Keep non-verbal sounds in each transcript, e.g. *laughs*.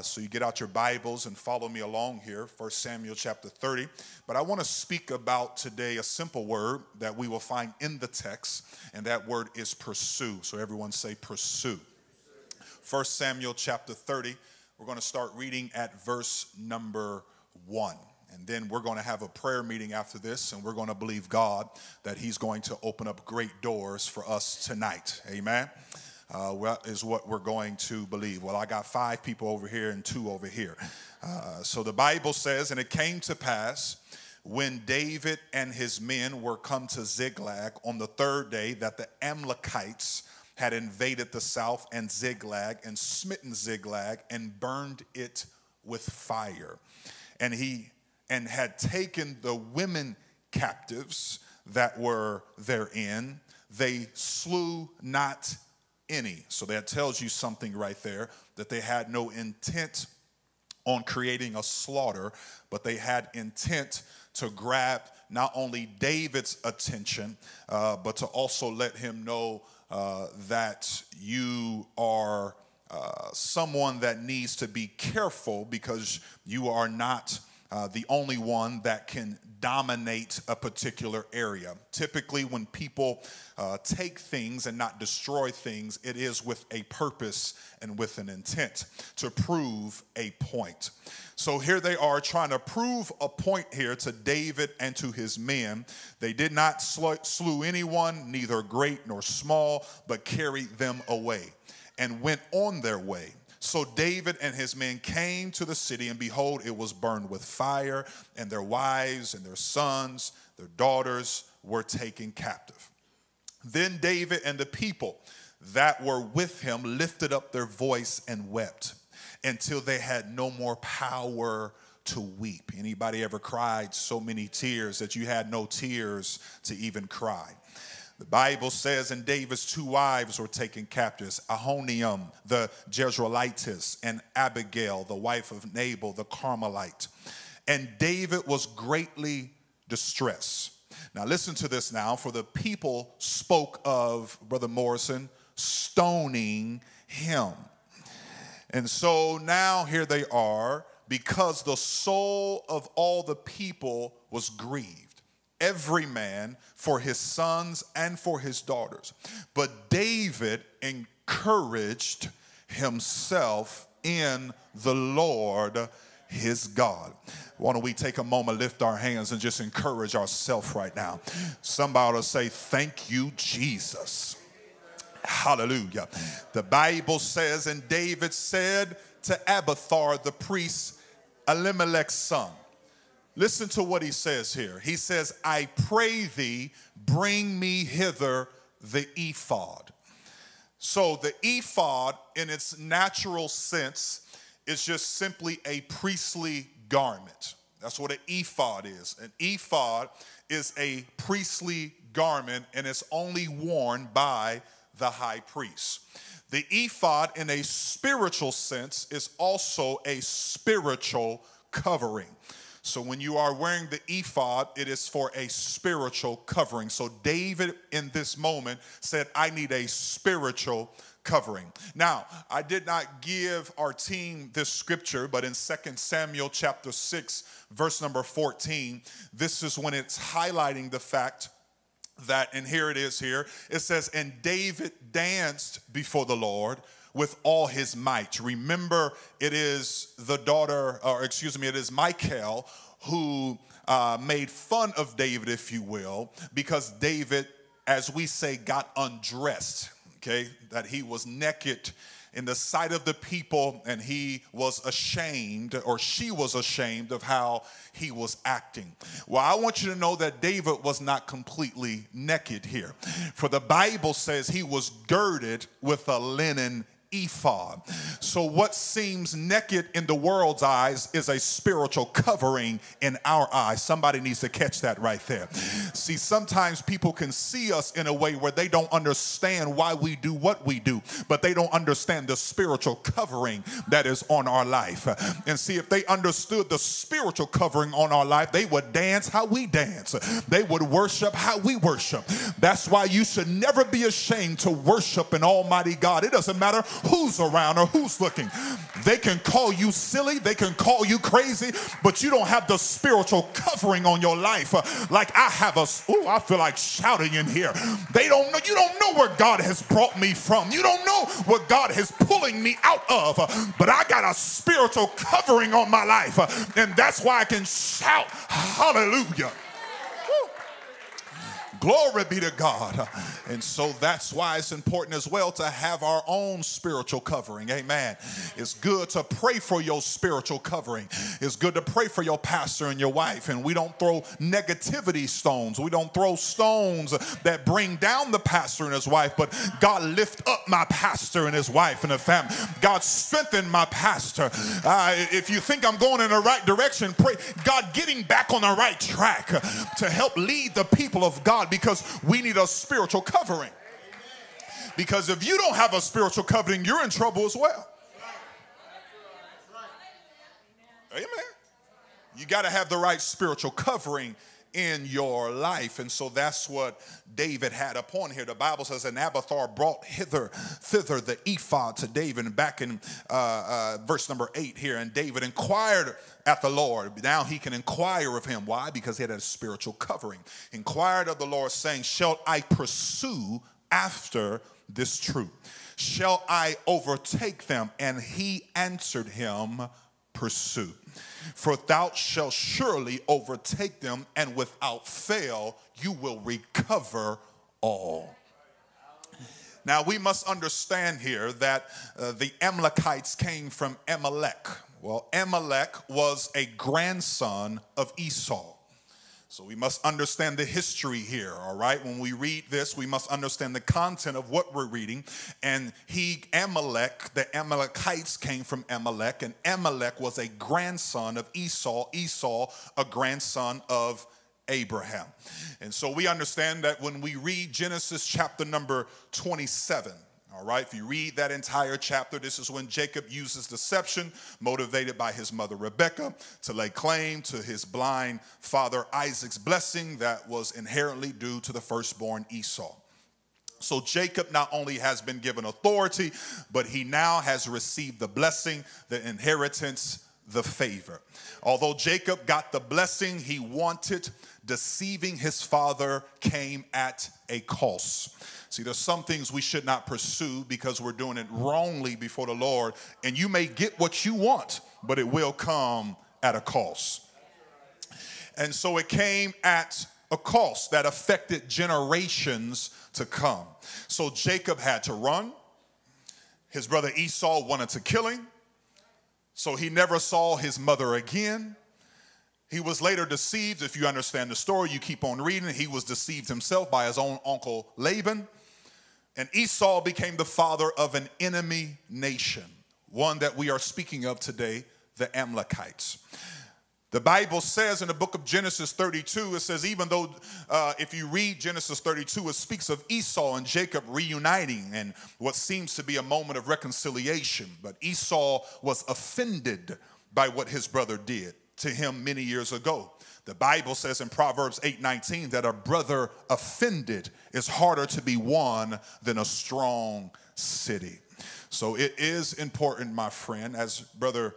Uh, so you get out your Bibles and follow me along here, 1 Samuel chapter 30. But I want to speak about today a simple word that we will find in the text, and that word is pursue. So everyone say pursue. 1 Samuel chapter 30. We're going to start reading at verse number 1. And then we're going to have a prayer meeting after this, and we're going to believe God that He's going to open up great doors for us tonight. Amen. Uh, is what we're going to believe. Well, I got five people over here and two over here. Uh, so the Bible says, and it came to pass when David and his men were come to Ziklag on the third day that the Amalekites had invaded the south and Ziklag and smitten Ziklag and burned it with fire. And he and had taken the women captives that were therein, they slew not any. So that tells you something right there that they had no intent on creating a slaughter, but they had intent to grab not only David's attention, uh, but to also let him know uh, that you are uh, someone that needs to be careful because you are not uh, the only one that can dominate a particular area. Typically, when people uh, take things and not destroy things, it is with a purpose and with an intent to prove a point. So here they are trying to prove a point here to David and to his men. They did not slew anyone, neither great nor small, but carried them away and went on their way. So David and his men came to the city, and behold, it was burned with fire, and their wives and their sons, their daughters were taken captive. Then David and the people that were with him lifted up their voice and wept until they had no more power to weep. Anybody ever cried so many tears that you had no tears to even cry? The Bible says, and David's two wives were taken captives Ahinoam, the Jezreelitess, and Abigail, the wife of Nabal, the Carmelite. And David was greatly distressed. Now, listen to this now, for the people spoke of, Brother Morrison, stoning him. And so now here they are, because the soul of all the people was grieved every man for his sons and for his daughters. But David encouraged himself in the Lord his God. Why don't we take a moment, lift our hands, and just encourage ourselves right now? Somebody will say, Thank you, Jesus. Hallelujah. The Bible says, and David said to Abiathar the priest, Elimelech's son, Listen to what he says here. He says, I pray thee, bring me hither the ephod. So, the ephod, in its natural sense, is just simply a priestly garment. That's what an ephod is. An ephod is a priestly garment and it's only worn by the high priest. The ephod, in a spiritual sense, is also a spiritual covering. So when you are wearing the ephod, it is for a spiritual covering. So David in this moment said, I need a spiritual covering. Now, I did not give our team this scripture, but in 2 Samuel chapter 6, verse number 14, this is when it's highlighting the fact that, and here it is here, it says, And David danced before the Lord with all his might. Remember, it is the daughter, or excuse me, it is Michael who uh, made fun of David, if you will, because David, as we say, got undressed, okay? That he was naked in the sight of the people and he was ashamed or she was ashamed of how he was acting. Well, I want you to know that David was not completely naked here. For the Bible says he was girded with a linen ephod. So, what seems naked in the world's eyes is a spiritual covering in our eyes. Somebody needs to catch that right there. See, sometimes people can see us in a way where they don't understand why we do what we do, but they don't understand the spiritual covering that is on our life. And see, if they understood the spiritual covering on our life, they would dance how we dance, they would worship how we worship. That's why you should never be ashamed to worship an Almighty God. It doesn't matter who's around or who's looking. They can call you silly, they can call you crazy, but you don't have the spiritual covering on your life like I have a. Oh, I feel like shouting in here. They don't know. You don't know where God has brought me from. You don't know what God is pulling me out of. But I got a spiritual covering on my life, and that's why I can shout hallelujah. Glory be to God. And so that's why it's important as well to have our own spiritual covering. Amen. It's good to pray for your spiritual covering. It's good to pray for your pastor and your wife. And we don't throw negativity stones. We don't throw stones that bring down the pastor and his wife, but God lift up my pastor and his wife and the family. God strengthen my pastor. Uh, if you think I'm going in the right direction, pray God getting back on the right track to help lead the people of God because we need a spiritual covering. Because if you don't have a spiritual covering, you're in trouble as well. Amen. You got to have the right spiritual covering in your life. And so that's what David had upon here. The Bible says, and Abiathar brought hither, thither the ephod to David. And back in uh, uh, verse number eight here, and David inquired at the Lord. Now he can inquire of him. Why? Because he had a spiritual covering. Inquired of the Lord, saying, Shall I pursue after this troop? Shall I overtake them? And he answered him, Pursue. For thou shalt surely overtake them, and without fail you will recover all. Now we must understand here that uh, the Amalekites came from Amalek. Well, Amalek was a grandson of Esau. So we must understand the history here, all right? When we read this, we must understand the content of what we're reading. And he, Amalek, the Amalekites came from Amalek, and Amalek was a grandson of Esau, Esau, a grandson of Abraham. And so we understand that when we read Genesis chapter number 27, all right, if you read that entire chapter, this is when Jacob uses deception, motivated by his mother Rebekah, to lay claim to his blind father Isaac's blessing that was inherently due to the firstborn Esau. So Jacob not only has been given authority, but he now has received the blessing, the inheritance, the favor. Although Jacob got the blessing he wanted, deceiving his father came at a cost. See, there's some things we should not pursue because we're doing it wrongly before the Lord, and you may get what you want, but it will come at a cost. And so it came at a cost that affected generations to come. So Jacob had to run. His brother Esau wanted to kill him. So he never saw his mother again. He was later deceived. If you understand the story, you keep on reading. He was deceived himself by his own uncle Laban. And Esau became the father of an enemy nation, one that we are speaking of today, the Amalekites. The Bible says in the book of Genesis 32, it says, even though uh, if you read Genesis 32, it speaks of Esau and Jacob reuniting and what seems to be a moment of reconciliation. But Esau was offended by what his brother did to him many years ago. The Bible says in Proverbs 8:19 that a brother offended is harder to be won than a strong city. So it is important, my friend, as brother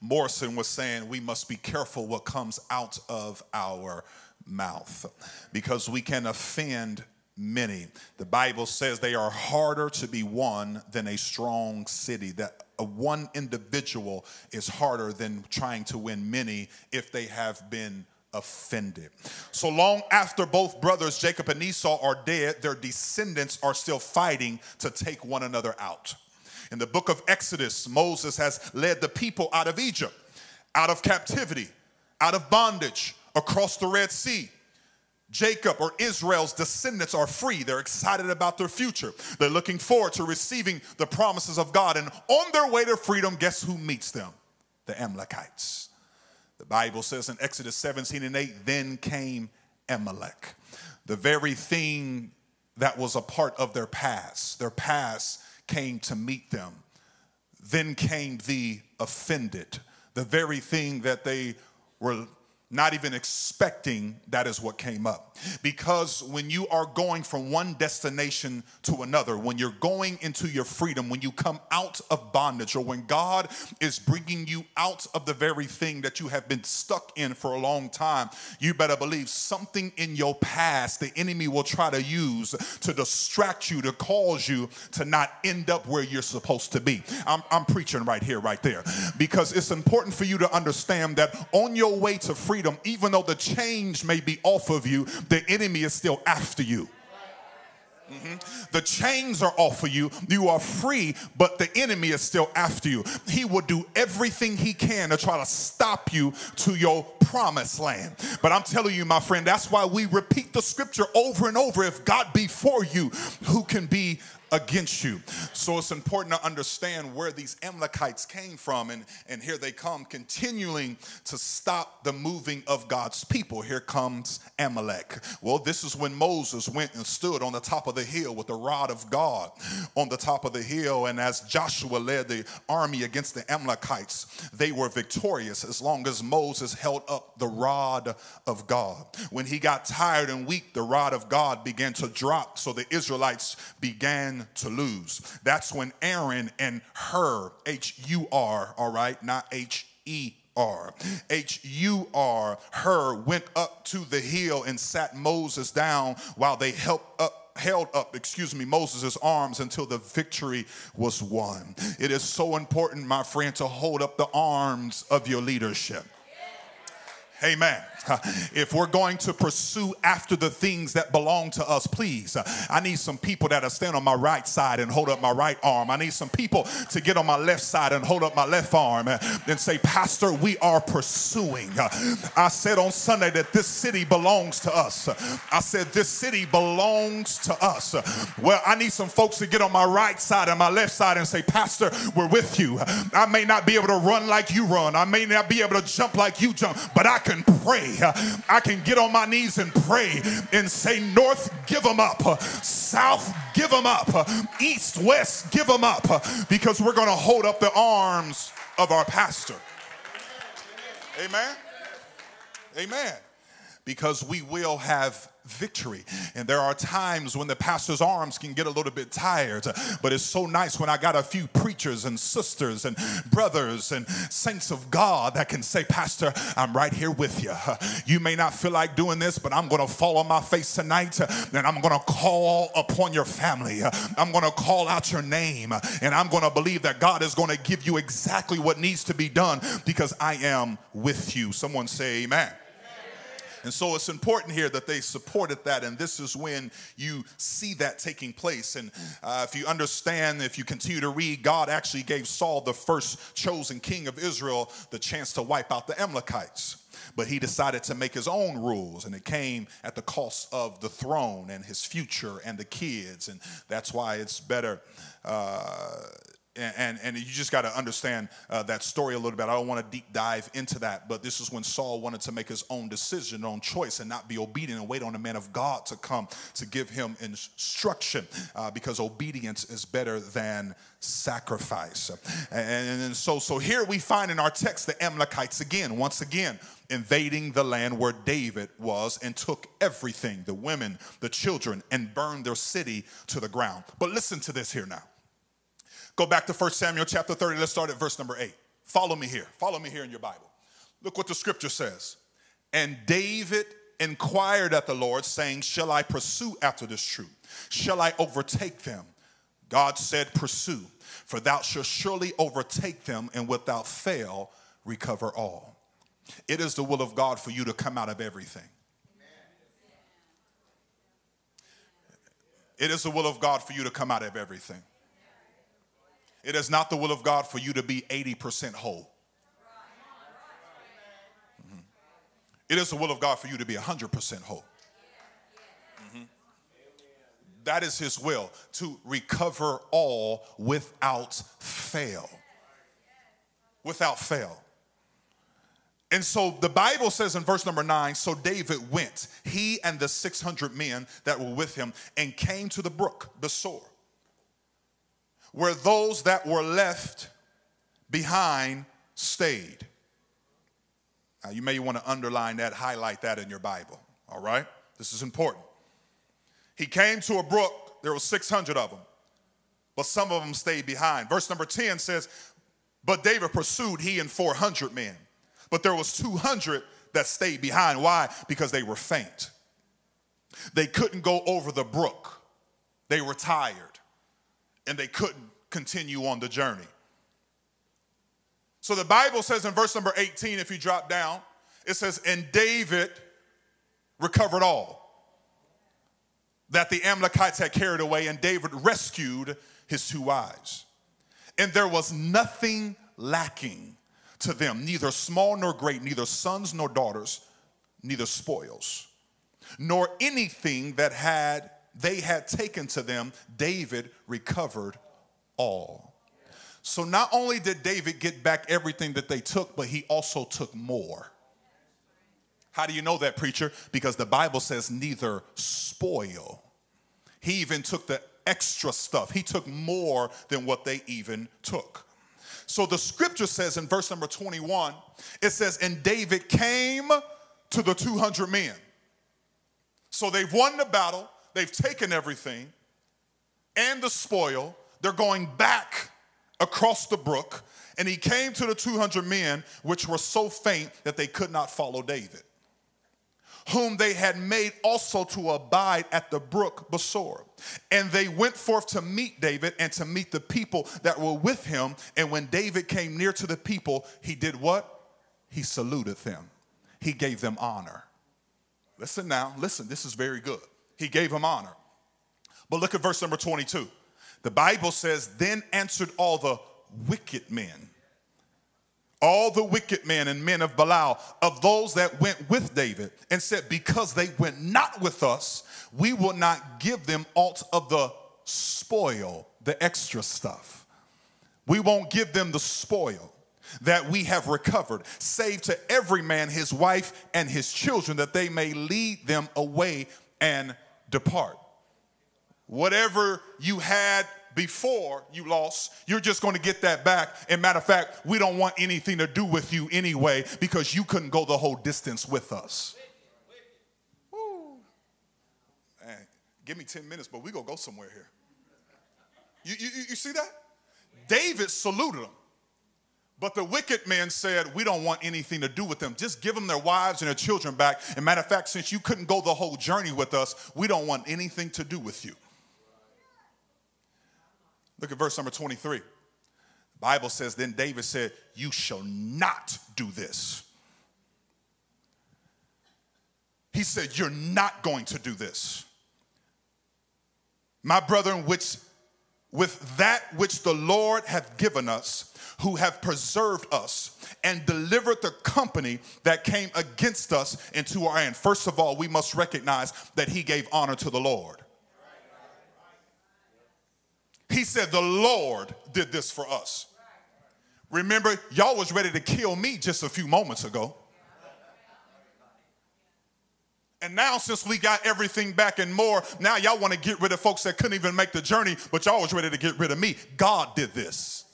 Morrison was saying, we must be careful what comes out of our mouth because we can offend many. The Bible says they are harder to be won than a strong city. That one individual is harder than trying to win many if they have been offended. So long after both brothers, Jacob and Esau, are dead, their descendants are still fighting to take one another out. In the book of Exodus, Moses has led the people out of Egypt, out of captivity, out of bondage, across the Red Sea. Jacob or Israel's descendants are free. They're excited about their future. They're looking forward to receiving the promises of God. And on their way to freedom, guess who meets them? The Amalekites. The Bible says in Exodus 17 and 8, then came Amalek, the very thing that was a part of their past. Their past came to meet them. Then came the offended, the very thing that they were not even expecting that is what came up. Because when you are going from one destination to another, when you're going into your freedom, when you come out of bondage, or when God is bringing you out of the very thing that you have been stuck in for a long time, you better believe something in your past the enemy will try to use to distract you, to cause you to not end up where you're supposed to be. I'm, I'm preaching right here, right there. Because it's important for you to understand that on your way to freedom, freedom, even though the change may be off of you, the enemy is still after you. Mm-hmm. The chains are off of you. You are free, but the enemy is still after you. He will do everything he can to try to stop you to your promised land. But I'm telling you, my friend, that's why we repeat the scripture over and over. If God be for you, who can be against you. So it's important to understand where these Amalekites came from. And, and here they come, continuing to stop the moving of God's people. Here comes Amalek. Well, this is when Moses went and stood on the top of the hill with the rod of God on the top of the hill. And as Joshua led the army against the Amalekites, they were victorious as long as Moses held up the rod of God. When he got tired and weak, the rod of God began to drop. So the Israelites began to lose. That's when Aaron and Hur, H U R, all right, not H E R. H U R, Hur, went up to the hill and sat Moses down while they helped up held up, excuse me, Moses' arms until the victory was won. It is so important, my friend, to hold up the arms of your leadership. Amen. *laughs* If we're going to pursue after the things that belong to us, please, I need some people that are stand on my right side and hold up my right arm. I need some people to get on my left side and hold up my left arm and say, Pastor, we are pursuing. I said on Sunday that this city belongs to us. I said, This city belongs to us. Well, I need some folks to get on my right side and my left side and say, Pastor, we're with you. I may not be able to run like you run, I may not be able to jump like you jump, but I can pray. I can get on my knees and pray and say, North, give them up. South, give them up. East, West, give them up. Because we're going to hold up the arms of our pastor. Amen. Amen. Because we will have victory. And there are times when the pastor's arms can get a little bit tired, but it's so nice when I got a few preachers and sisters and brothers and saints of God that can say, Pastor, I'm right here with you. You may not feel like doing this, but I'm going to fall on my face tonight and I'm going to call upon your family. I'm going to call out your name and I'm going to believe that God is going to give you exactly what needs to be done because I am with you. Someone say, Amen. And so it's important here that they supported that. And this is when you see that taking place. And uh, if you understand, if you continue to read, God actually gave Saul, the first chosen king of Israel, the chance to wipe out the Amalekites but he decided to make his own rules and it came at the cost of the throne and his future and the kids and that's why it's better uh, and, and you just got to understand uh, that story a little bit. I don't want to deep dive into that, but this is when Saul wanted to make his own decision, own choice, and not be obedient and wait on the man of God to come to give him instruction uh, because obedience is better than sacrifice. And, and so, so here we find in our text the Amalekites again, once again, invading the land where David was and took everything the women, the children, and burned their city to the ground. But listen to this here now. Go back to 1 Samuel chapter 30. Let's start at verse number 8. Follow me here. Follow me here in your Bible. Look what the scripture says. And David inquired at the Lord, saying, Shall I pursue after this troop? Shall I overtake them? God said, Pursue, for thou shalt surely overtake them, and without fail recover all. It is the will of God for you to come out of everything. It is the will of God for you to come out of everything. It is not the will of God for you to be 80% whole. Mm-hmm. It is the will of God for you to be 100% whole. Mm-hmm. That is His will to recover all without fail. Without fail. And so the Bible says in verse number nine so David went, he and the 600 men that were with him, and came to the brook, Besor where those that were left behind stayed. Now, you may want to underline that, highlight that in your Bible, all right? This is important. He came to a brook, there were 600 of them, but some of them stayed behind. Verse number 10 says, But David pursued he and 400 men, but there was 200 that stayed behind. Why? Because they were faint. They couldn't go over the brook. They were tired and they couldn't continue on the journey. So the Bible says in verse number 18, if you drop down, it says, And David recovered all that the Amalekites had carried away, and David rescued his two wives. And there was nothing lacking to them, neither small nor great, neither sons nor daughters, neither spoils, nor anything that had they had taken to them, David recovered all. So not only did David get back everything that they took, but he also took more. How do you know that, preacher? Because the Bible says neither spoil. He even took the extra stuff, he took more than what they even took. So the scripture says in verse number 21, it says, And David came to the 200 men. So they've won the battle, they've taken everything and the spoil. They're going back across the brook, and he came to the 200 men, which were so faint that they could not follow David, whom they had made also to abide at the brook Besor. And they went forth to meet David and to meet the people that were with him. And when David came near to the people, he did what? He saluted them, he gave them honor. Listen now, listen, this is very good. He gave him honor. But look at verse number 22. The Bible says, Then answered all the wicked men, all the wicked men and men of Belial, of those that went with David, and said, Because they went not with us, we will not give them aught of the spoil, the extra stuff. We won't give them the spoil that we have recovered, save to every man his wife and his children, that they may lead them away and depart. Whatever you had before you lost, you're just going to get that back. And matter of fact, we don't want anything to do with you anyway because you couldn't go the whole distance with us. Man, give me 10 minutes, but we're going to go somewhere here. You, you, you see that? David saluted them. But the wicked men said, We don't want anything to do with them. Just give them their wives and their children back. And matter of fact, since you couldn't go the whole journey with us, we don't want anything to do with you. Look at verse number 23. The Bible says, Then David said, You shall not do this. He said, You're not going to do this. My brethren, which with that which the Lord hath given us, who have preserved us and delivered the company that came against us into our hand. First of all, we must recognize that he gave honor to the Lord. He said, The Lord did this for us. Remember, y'all was ready to kill me just a few moments ago. And now, since we got everything back and more, now y'all want to get rid of folks that couldn't even make the journey, but y'all was ready to get rid of me. God did this.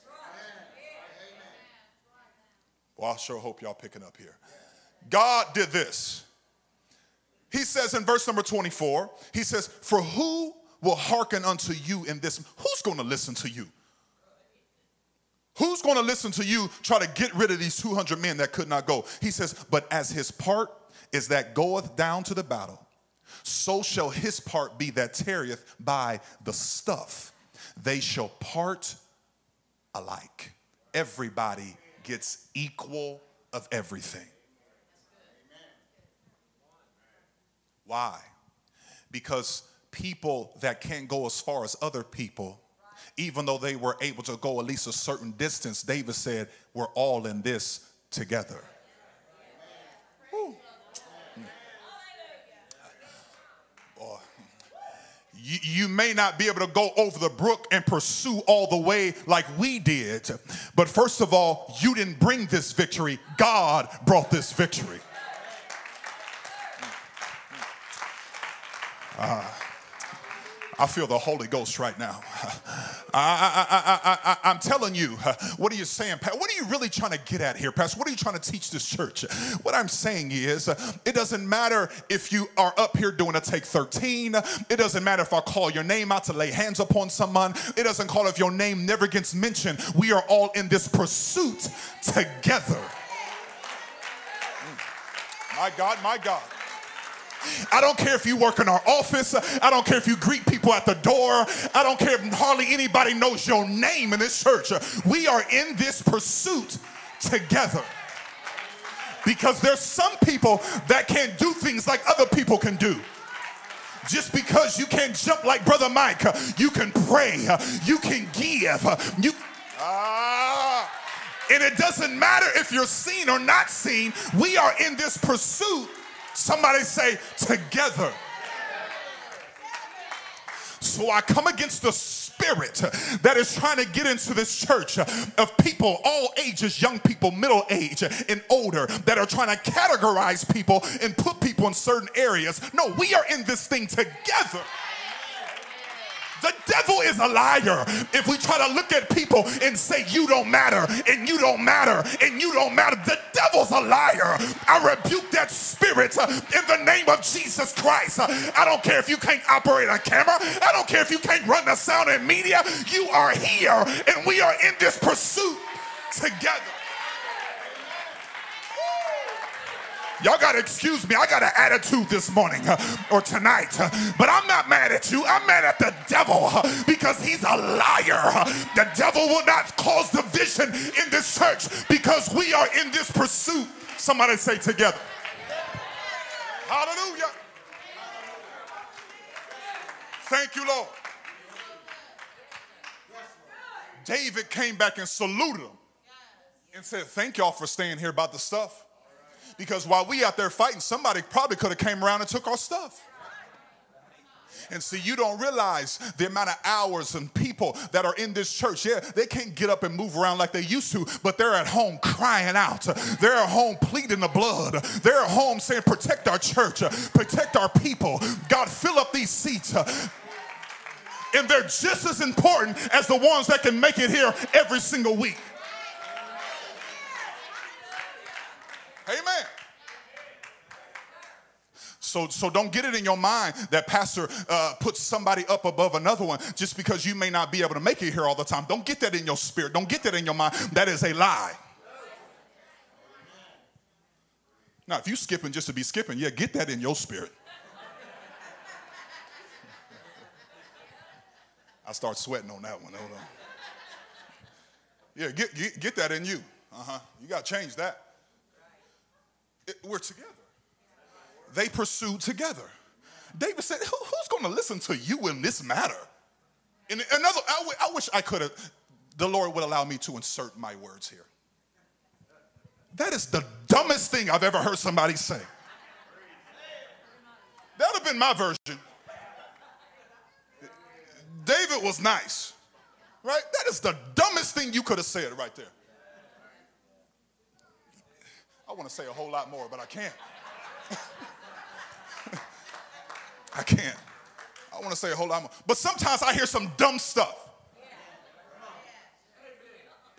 Well, I sure hope y'all picking up here. God did this. He says in verse number 24, he says, For who will hearken unto you in this. Who's going to listen to you? Who's going to listen to you try to get rid of these 200 men that could not go? He says, But as his part is that goeth down to the battle, so shall his part be that tarrieth by the stuff. They shall part alike. Everybody gets equal of everything. Why? Because people that can't go as far as other people, even though they were able to go at least a certain distance, David said, We're all in this together. You, may not be able to go over the brook and pursue all the way like we did. But first of all, you didn't bring this victory, God brought this victory. Uh, I feel the Holy Ghost right now. *laughs* I, am telling you, *laughs* what are you saying, are you really trying to get at here, Pastor? What are you trying to teach this church? What I'm saying is, it doesn't matter if you are up here doing a take 13. It doesn't matter if I call your name out to lay hands upon someone. It doesn't call if your name never gets mentioned. We are all in this pursuit together. My God, my God. I don't care if you work in our office. I don't care if you greet people at the door. I don't care if hardly anybody knows your name in this church. We are in this pursuit together. Because there's some people that can't do things like other people can do. Just because you can't jump like Brother Mike, you can pray, you can give, you. Ah. And it doesn't matter if you're seen or not seen, we are in this pursuit Somebody say, together. So I come against the spirit that is trying to get into this church of people, all ages, young people, middle age, and older, that are trying to categorize people and put people in certain areas. No, we are in this thing together. The devil is a liar. If we try to look at people and say, you don't matter, and you don't matter, and you don't matter, the devil's a liar. I rebuke that spirit uh, in the name of Jesus Christ. I don't care if you can't operate a camera, I don't care if you can't run the sound and media. You are here, and we are in this pursuit together. Y'all got to excuse me. I got an attitude this morning uh, or tonight, uh, but I'm not mad at you. I'm mad at the devil uh, because he's a liar. The devil will not cause division in this church because we are in this pursuit. Somebody say together. Hallelujah. Thank you, Lord. David came back and saluted him and said, Thank y'all for staying here about the stuff. Because while we out there fighting, somebody probably could have came around and took our stuff. And see, you don't realize the amount of hours and people that are in this church. Yeah, they can't get up and move around like they used to, but they're at home crying out. They're at home pleading the blood. They're at home saying, Protect our church, protect our people. God, fill up these seats. And they're just as important as the ones that can make it here every single week. Amen. So, so don't get it in your mind that pastor uh, puts somebody up above another one just because you may not be able to make it here all the time. Don't get that in your spirit. Don't get that in your mind. That is a lie. Now, if you skipping just to be skipping, yeah, get that in your spirit. I start sweating on that one. Hold on. Yeah, get, get, get that in you. Uh huh. You got to change that. We're together. They pursued together. David said, Who, Who's going to listen to you in this matter? In another, I, w- I wish I could have, the Lord would allow me to insert my words here. That is the dumbest thing I've ever heard somebody say. That would have been my version. David was nice, right? That is the dumbest thing you could have said right there. I want to say a whole lot more, but I can't. *laughs* I can't. I want to say a whole lot more. But sometimes I hear some dumb stuff.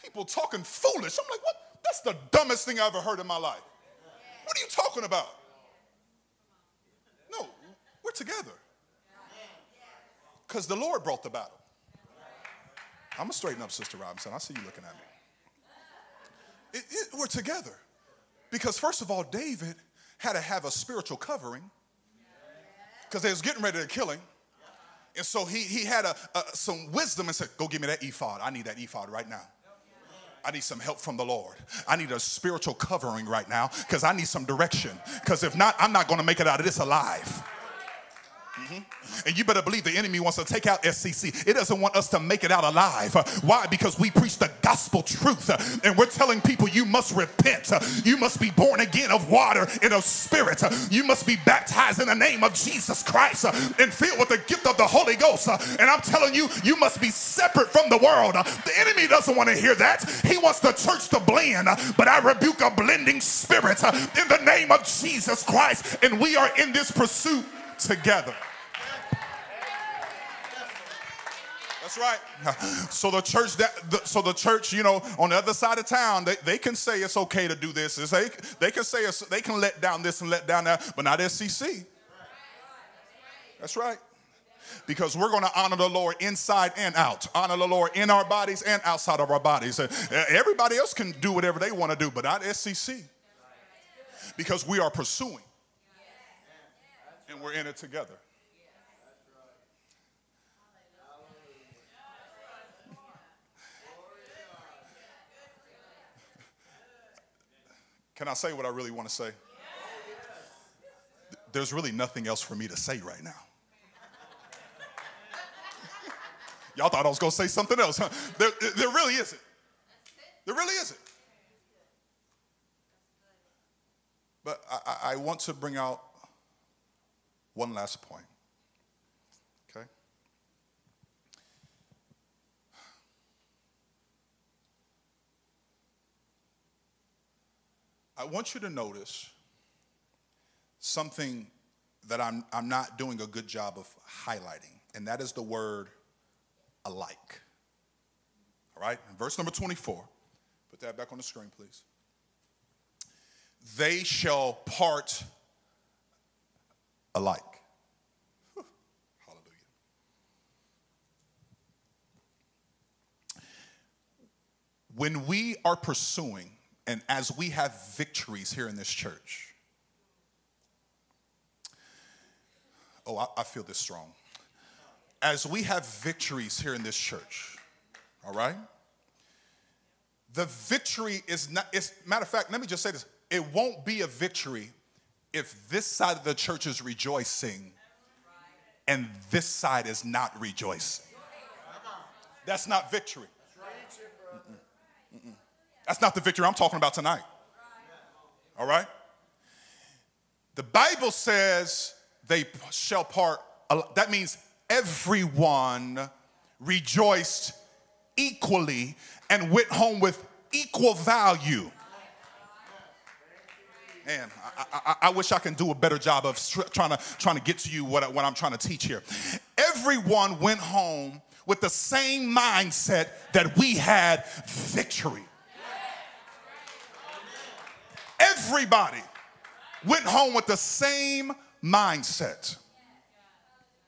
People talking foolish. I'm like, what? That's the dumbest thing I ever heard in my life. What are you talking about? No, we're together. Because the Lord brought the battle. I'm going to straighten up, Sister Robinson. I see you looking at me. It, it, we're together. Because, first of all, David had to have a spiritual covering because they was getting ready to kill him. And so he, he had a, a, some wisdom and said, Go give me that ephod. I need that ephod right now. I need some help from the Lord. I need a spiritual covering right now because I need some direction. Because if not, I'm not going to make it out of this alive. Mm-hmm. And you better believe the enemy wants to take out SCC. It doesn't want us to make it out alive. Why? Because we preach the gospel truth and we're telling people you must repent. You must be born again of water and of spirit. You must be baptized in the name of Jesus Christ and filled with the gift of the Holy Ghost. And I'm telling you, you must be separate from the world. The enemy doesn't want to hear that. He wants the church to blend. But I rebuke a blending spirit in the name of Jesus Christ. And we are in this pursuit together. That's right. *laughs* So the church that the, so the church, you know, on the other side of town, they, they can say it's okay to do this. It's, they, they can say it's, they can let down this and let down that, but not SCC. That's right. Because we're going to honor the Lord inside and out. Honor the Lord in our bodies and outside of our bodies. Uh, everybody else can do whatever they want to do, but not SCC. Because we are pursuing. And we're in it together. Can I say what I really want to say? There's really nothing else for me to say right now. Y'all thought I was going to say something else, huh? There, there really isn't. There really isn't. But I, I want to bring out one last point. Okay? I want you to notice something that I'm, I'm not doing a good job of highlighting, and that is the word alike. All right, verse number 24. Put that back on the screen, please. They shall part alike. Hallelujah. When we are pursuing and as we have victories here in this church, oh, I, I feel this strong. As we have victories here in this church, all right? The victory is not, it's, matter of fact, let me just say this it won't be a victory if this side of the church is rejoicing and this side is not rejoicing. That's not victory. That's not the victory I'm talking about tonight. All right? The Bible says they shall part, that means everyone rejoiced equally and went home with equal value. Man, I, I, I, wish I can do a better job of trying to, trying to get to you what, what I'm trying to teach here. Everyone went home with the same mindset that we had victory. Everybody went home with the same mindset.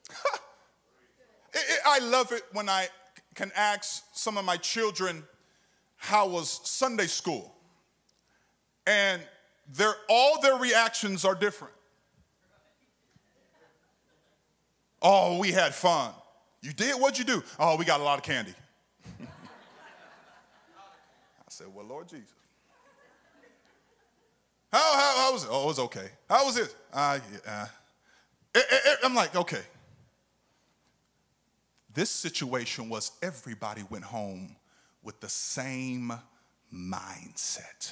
*laughs* I love it when I can ask some of my children how was Sunday school, and their all their reactions are different. Oh, we had fun. You did? What'd you do? Oh, we got a lot of candy. *laughs* I said, Well, Lord Jesus. How, how, how was it? Oh, it was okay. How was it? Uh, yeah. It, it, it, I'm like, okay. This situation was everybody went home with the same mindset.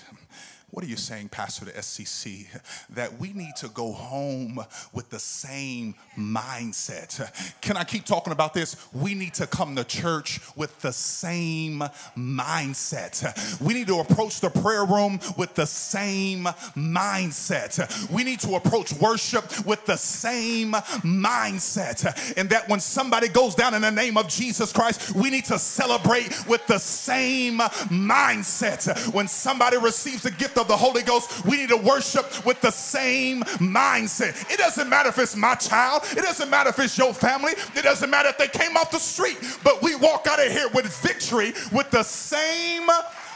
What are you saying, Pastor to SCC? That we need to go home with the same mindset. Can I keep talking about this? We need to come to church with the same mindset. We need to approach the prayer room with the same mindset. We need to approach worship with the same mindset. And that when somebody goes down in the name of Jesus Christ, we need to celebrate with the same mindset. When somebody receives the gift of the Holy Ghost, we need to worship with the same mindset. It doesn't matter if it's my child, it doesn't matter if it's your family, it doesn't matter if they came off the street, but we walk out of here with victory with the same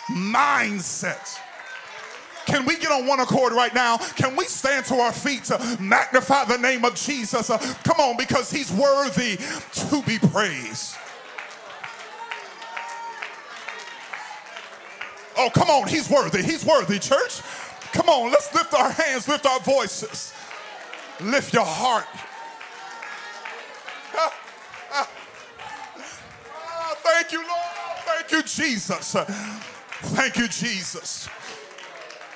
mindset. Can we get on one accord right now? Can we stand to our feet to magnify the name of Jesus? Uh, come on, because he's worthy to be praised. Oh, come on, he's worthy. He's worthy, church. Come on, let's lift our hands, lift our voices, lift your heart. Ah, *laughs* ah. Ah, thank you, Lord. Thank you, Jesus. Thank you, Jesus.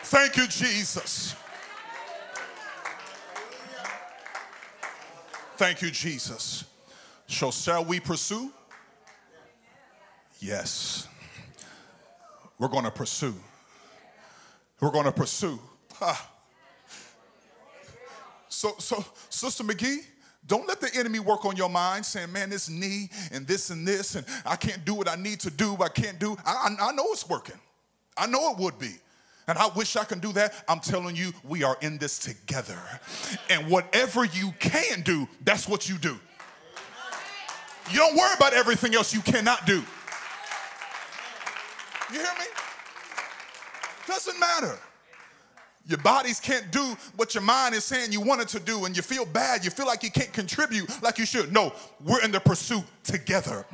Thank you, Jesus. Thank you, Jesus. So, shall we pursue? Yes. We're going to pursue. We're going to pursue. So, so, Sister McGee, Don't let the enemy work on your mind saying, man, this knee and this and this, and I can't do what I need to do, I can't do. I, I, I know it's working. I know it would be. And I wish I can do that. I'm telling you, we are in this together. And whatever you can do, that's what you do. You don't worry about everything else you cannot do. You hear me? Doesn't matter. Your bodies can't do what your mind is saying you want it to do, and you feel bad. You feel like you can't contribute like you should. No, we're in the pursuit together.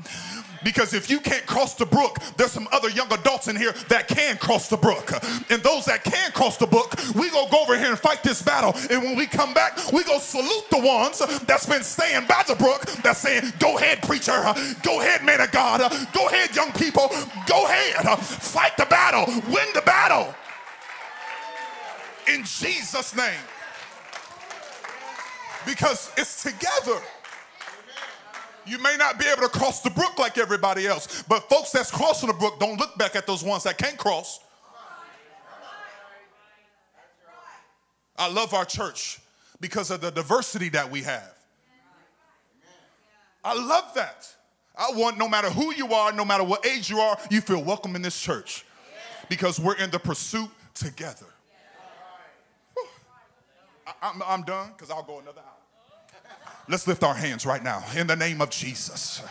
Because if you can't cross the brook, there's some other young adults in here that can cross the brook. And those that can cross the brook, we gonna go over here and fight this battle. And when we come back, we gonna salute the ones that's been staying by the brook, that's saying, Go ahead, preacher. Go ahead, man of God. Go ahead, young people. Go ahead. Fight the battle. Win the battle in Jesus' name. Because it's together. You may not be able to cross the brook like everybody else, but folks that's crossing the brook don't look back at those ones that can't cross. I love our church because of the diversity that we have. I love that. I want no matter who you are, no matter what age you are, you feel welcome in this church because we're in the pursuit together. I'm, I'm done because I'll go another hour. Let's lift our hands right now in the name of Jesus.